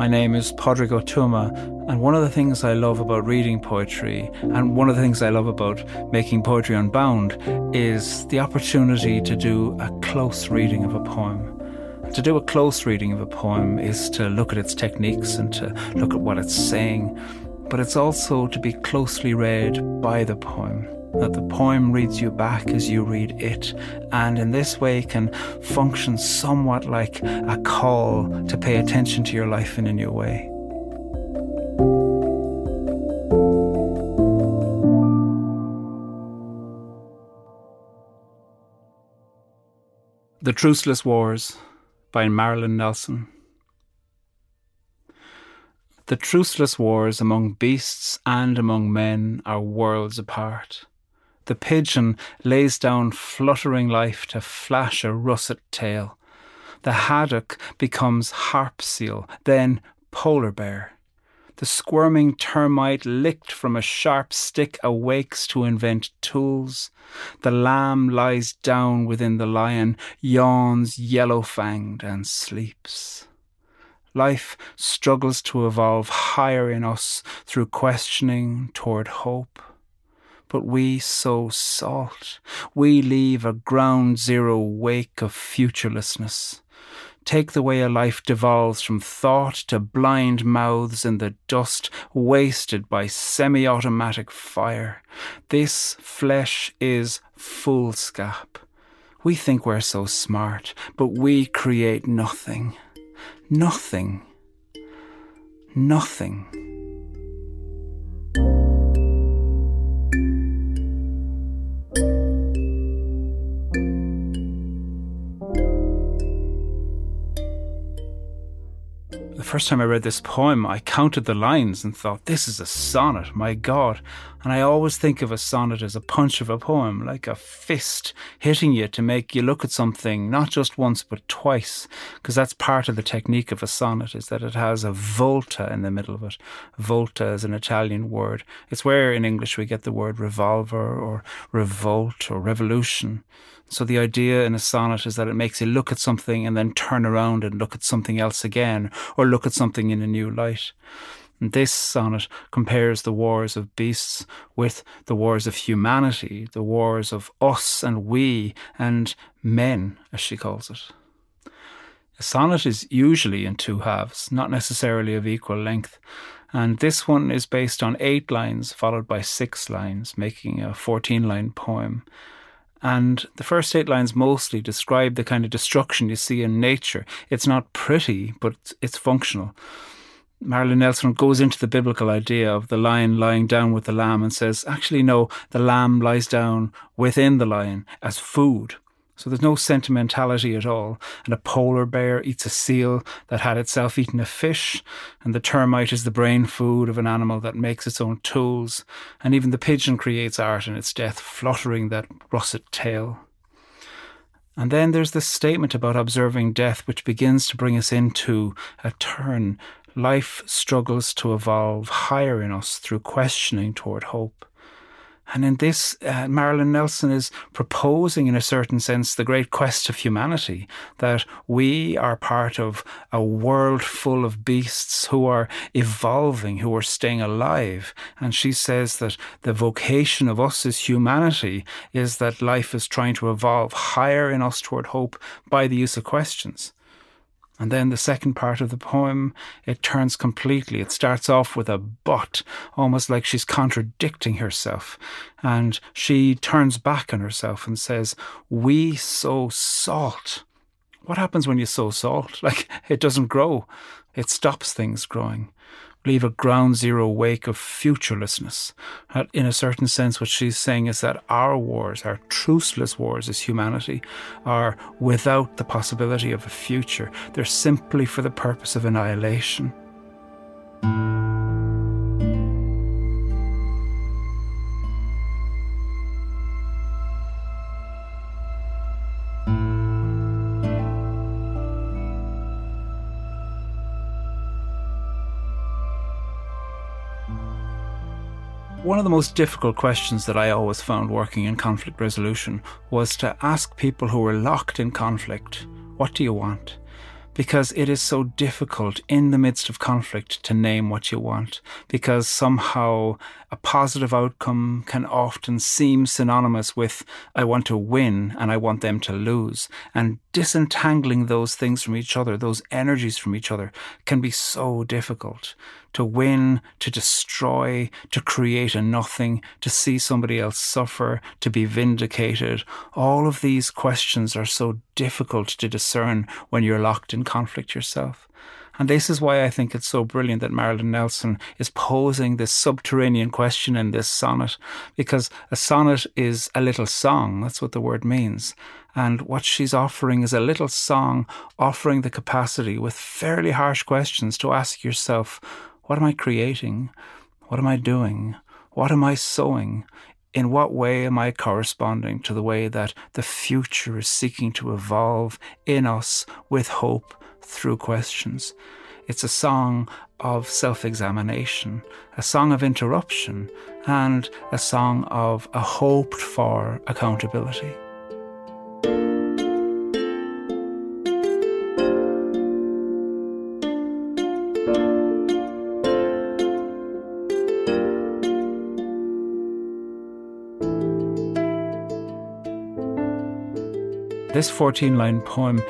My name is Padraig Ó Tuama, and one of the things I love about reading poetry, and one of the things I love about making Poetry Unbound, is the opportunity to do a close reading of a poem. To do a close reading of a poem is to look at its techniques and to look at what it's saying, but it's also to be closely read by the poem that the poem reads you back as you read it, and in this way can function somewhat like a call to pay attention to your life in a new way. The Truceless Wars by Marilyn Nelson. The truceless wars among beasts and among men are worlds apart. The pigeon lays down fluttering life to flash a russet tail. The haddock becomes harp seal, then polar bear. The squirming termite licked from a sharp stick awakes to invent tools. The lamb lies down within the lion, yawns yellow fanged, and sleeps. Life struggles to evolve higher in us through questioning toward hope but we sow salt. We leave a ground zero wake of futurelessness. Take the way a life devolves from thought to blind mouths in the dust, wasted by semi automatic fire. This flesh is foolscap. We think we're so smart, but we create nothing. Nothing. Nothing. First time I read this poem, I counted the lines and thought, this is a sonnet, my God. And I always think of a sonnet as a punch of a poem, like a fist hitting you to make you look at something, not just once, but twice. Because that's part of the technique of a sonnet, is that it has a volta in the middle of it. Volta is an Italian word. It's where in English we get the word revolver or revolt or revolution. So the idea in a sonnet is that it makes you look at something and then turn around and look at something else again, or look at something in a new light. This sonnet compares the wars of beasts with the wars of humanity, the wars of us and we and men, as she calls it. A sonnet is usually in two halves, not necessarily of equal length, and this one is based on eight lines followed by six lines, making a 14 line poem. And the first eight lines mostly describe the kind of destruction you see in nature. It's not pretty, but it's functional. Marilyn Nelson goes into the biblical idea of the lion lying down with the lamb and says, actually, no, the lamb lies down within the lion as food. So there's no sentimentality at all. And a polar bear eats a seal that had itself eaten a fish, and the termite is the brain food of an animal that makes its own tools. And even the pigeon creates art in its death, fluttering that russet tail. And then there's this statement about observing death, which begins to bring us into a turn. Life struggles to evolve higher in us through questioning toward hope. And in this, uh, Marilyn Nelson is proposing, in a certain sense, the great quest of humanity that we are part of a world full of beasts who are evolving, who are staying alive. And she says that the vocation of us as humanity is that life is trying to evolve higher in us toward hope by the use of questions. And then the second part of the poem, it turns completely. It starts off with a but, almost like she's contradicting herself. And she turns back on herself and says, We sow salt. What happens when you sow salt? Like, it doesn't grow, it stops things growing leave a ground zero wake of futurelessness. In a certain sense, what she's saying is that our wars, our truceless wars as humanity, are without the possibility of a future. They're simply for the purpose of annihilation. One of the most difficult questions that I always found working in conflict resolution was to ask people who were locked in conflict, what do you want? because it is so difficult in the midst of conflict to name what you want, because somehow a positive outcome can often seem synonymous with, I want to win and I want them to lose. And disentangling those things from each other, those energies from each other, can be so difficult. To win, to destroy, to create a nothing, to see somebody else suffer, to be vindicated. All of these questions are so difficult to discern when you're locked in conflict yourself. And this is why I think it's so brilliant that Marilyn Nelson is posing this subterranean question in this sonnet, because a sonnet is a little song. That's what the word means. And what she's offering is a little song offering the capacity with fairly harsh questions to ask yourself, what am I creating? What am I doing? What am I sowing? In what way am I corresponding to the way that the future is seeking to evolve in us with hope through questions. It's a song of self examination, a song of interruption, and a song of a hoped for accountability. This 14 line poem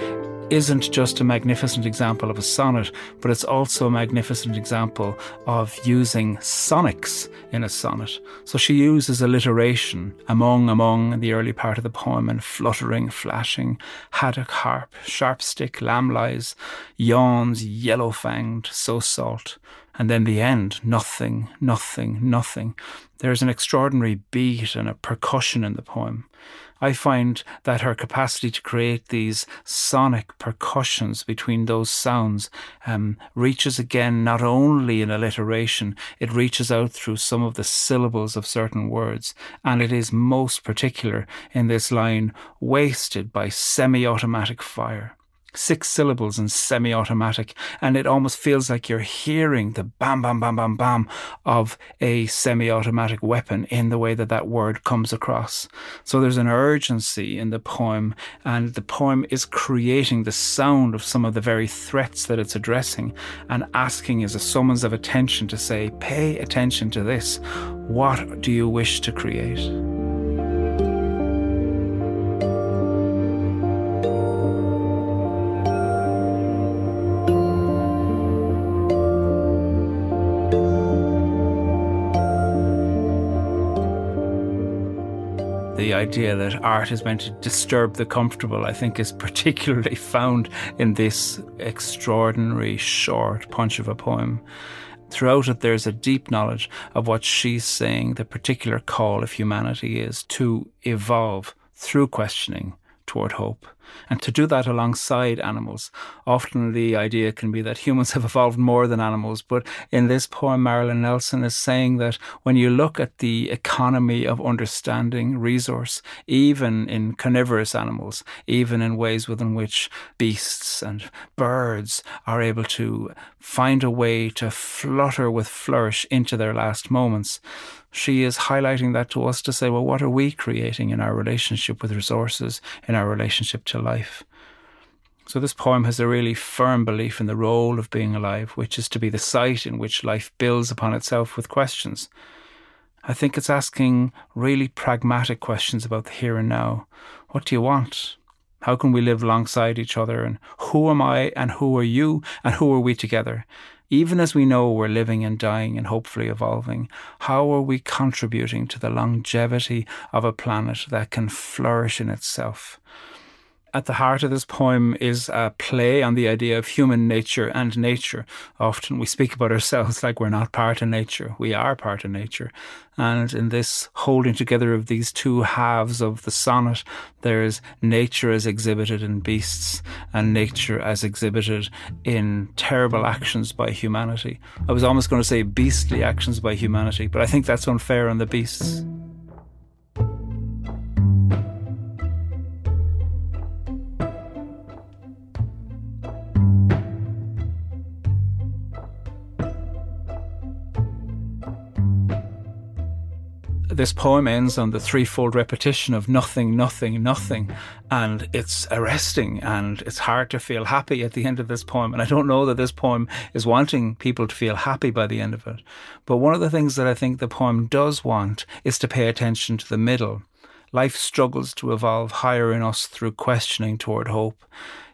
isn't just a magnificent example of a sonnet, but it's also a magnificent example of using sonics in a sonnet. So she uses alliteration among, among in the early part of the poem and fluttering, flashing, haddock harp, sharp stick, lamb lies, yawns, yellow fanged, sow salt. And then the end, nothing, nothing, nothing. There's an extraordinary beat and a percussion in the poem. I find that her capacity to create these sonic percussions between those sounds um, reaches again not only in alliteration, it reaches out through some of the syllables of certain words. And it is most particular in this line, wasted by semi automatic fire six syllables and semi automatic, and it almost feels like you're hearing the bam, bam, bam, bam, bam of a semi automatic weapon in the way that that word comes across. So there's an urgency in the poem, and the poem is creating the sound of some of the very threats that it's addressing and asking as a summons of attention to say, pay attention to this. What do you wish to create? Idea that art is meant to disturb the comfortable, I think, is particularly found in this extraordinary short punch of a poem. Throughout it, there's a deep knowledge of what she's saying the particular call of humanity is to evolve through questioning toward hope. And to do that alongside animals. Often the idea can be that humans have evolved more than animals, but in this poem, Marilyn Nelson is saying that when you look at the economy of understanding resource, even in carnivorous animals, even in ways within which beasts and birds are able to find a way to flutter with flourish into their last moments, she is highlighting that to us to say, well, what are we creating in our relationship with resources, in our relationship to life? So, this poem has a really firm belief in the role of being alive, which is to be the site in which life builds upon itself with questions. I think it's asking really pragmatic questions about the here and now. What do you want? How can we live alongside each other? And who am I and who are you and who are we together? even as we know we're living and dying and hopefully evolving, how are we contributing to the longevity of a planet that can flourish in itself? At the heart of this poem is a play on the idea of human nature and nature. Often we speak about ourselves like we're not part of nature. We are part of nature. And in this holding together of these two halves of the sonnet, there's nature as exhibited in beasts and nature as exhibited in terrible actions by humanity. I was almost going to say beastly actions by humanity, but I think that's unfair on the beasts. This poem ends on the threefold repetition of nothing, nothing, nothing. And it's arresting and it's hard to feel happy at the end of this poem. And I don't know that this poem is wanting people to feel happy by the end of it. But one of the things that I think the poem does want is to pay attention to the middle. Life struggles to evolve higher in us through questioning toward hope.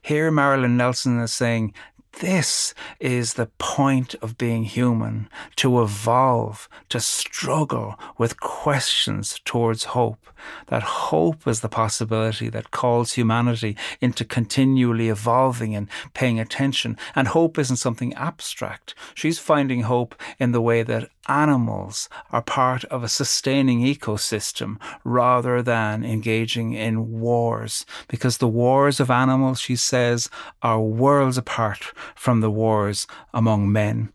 Here, Marilyn Nelson is saying, this is the point of being human to evolve, to struggle with questions towards hope. That hope is the possibility that calls humanity into continually evolving and paying attention. And hope isn't something abstract. She's finding hope in the way that animals are part of a sustaining ecosystem rather than engaging in wars. Because the wars of animals, she says, are worlds apart from the wars among men.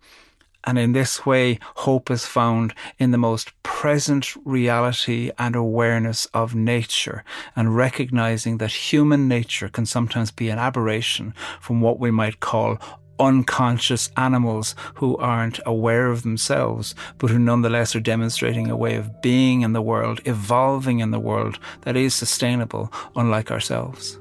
And in this way, hope is found in the most present reality and awareness of nature and recognizing that human nature can sometimes be an aberration from what we might call unconscious animals who aren't aware of themselves, but who nonetheless are demonstrating a way of being in the world, evolving in the world that is sustainable, unlike ourselves.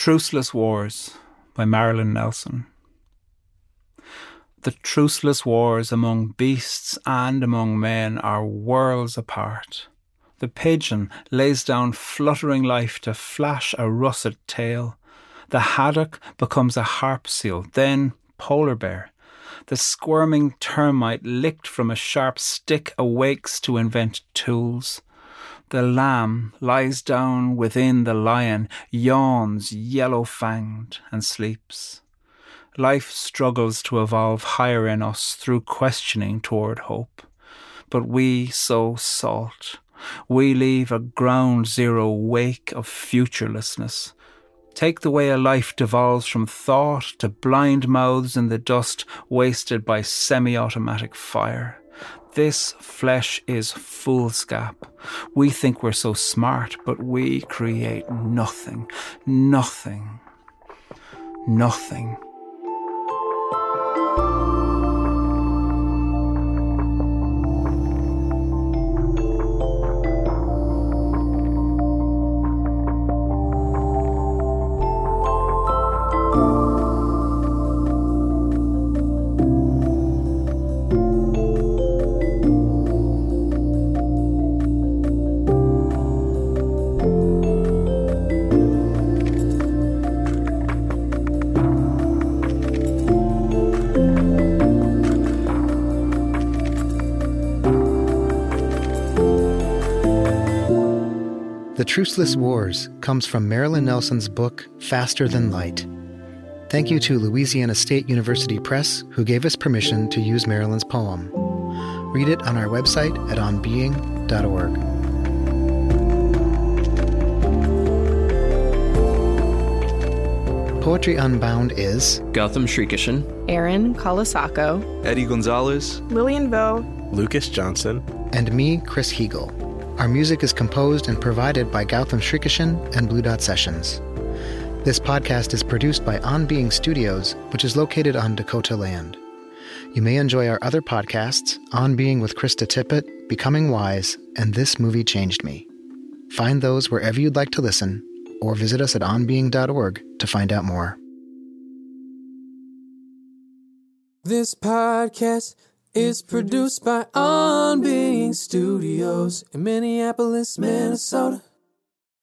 Truceless Wars by Marilyn Nelson. The truceless wars among beasts and among men are worlds apart. The pigeon lays down fluttering life to flash a russet tail. The haddock becomes a harp seal, then polar bear. The squirming termite licked from a sharp stick awakes to invent tools. The lamb lies down within the lion, yawns yellow fanged, and sleeps. Life struggles to evolve higher in us through questioning toward hope. But we sow salt. We leave a ground zero wake of futurelessness. Take the way a life devolves from thought to blind mouths in the dust wasted by semi automatic fire. This flesh is foolscap. We think we're so smart, but we create nothing, nothing, nothing. Truceless Wars comes from Marilyn Nelson's book, Faster Than Light. Thank you to Louisiana State University Press, who gave us permission to use Marilyn's poem. Read it on our website at onbeing.org. Poetry Unbound is Gautam Srikishan, Erin Colasacco, Eddie Gonzalez, Lillian Vo, Lucas Johnson, and me, Chris Heagle. Our music is composed and provided by Gautam Srikishan and Blue Dot Sessions. This podcast is produced by On Being Studios, which is located on Dakota land. You may enjoy our other podcasts, On Being with Krista Tippett, Becoming Wise, and This Movie Changed Me. Find those wherever you'd like to listen, or visit us at onbeing.org to find out more. This podcast is produced by On Being Studios in Minneapolis, Minnesota.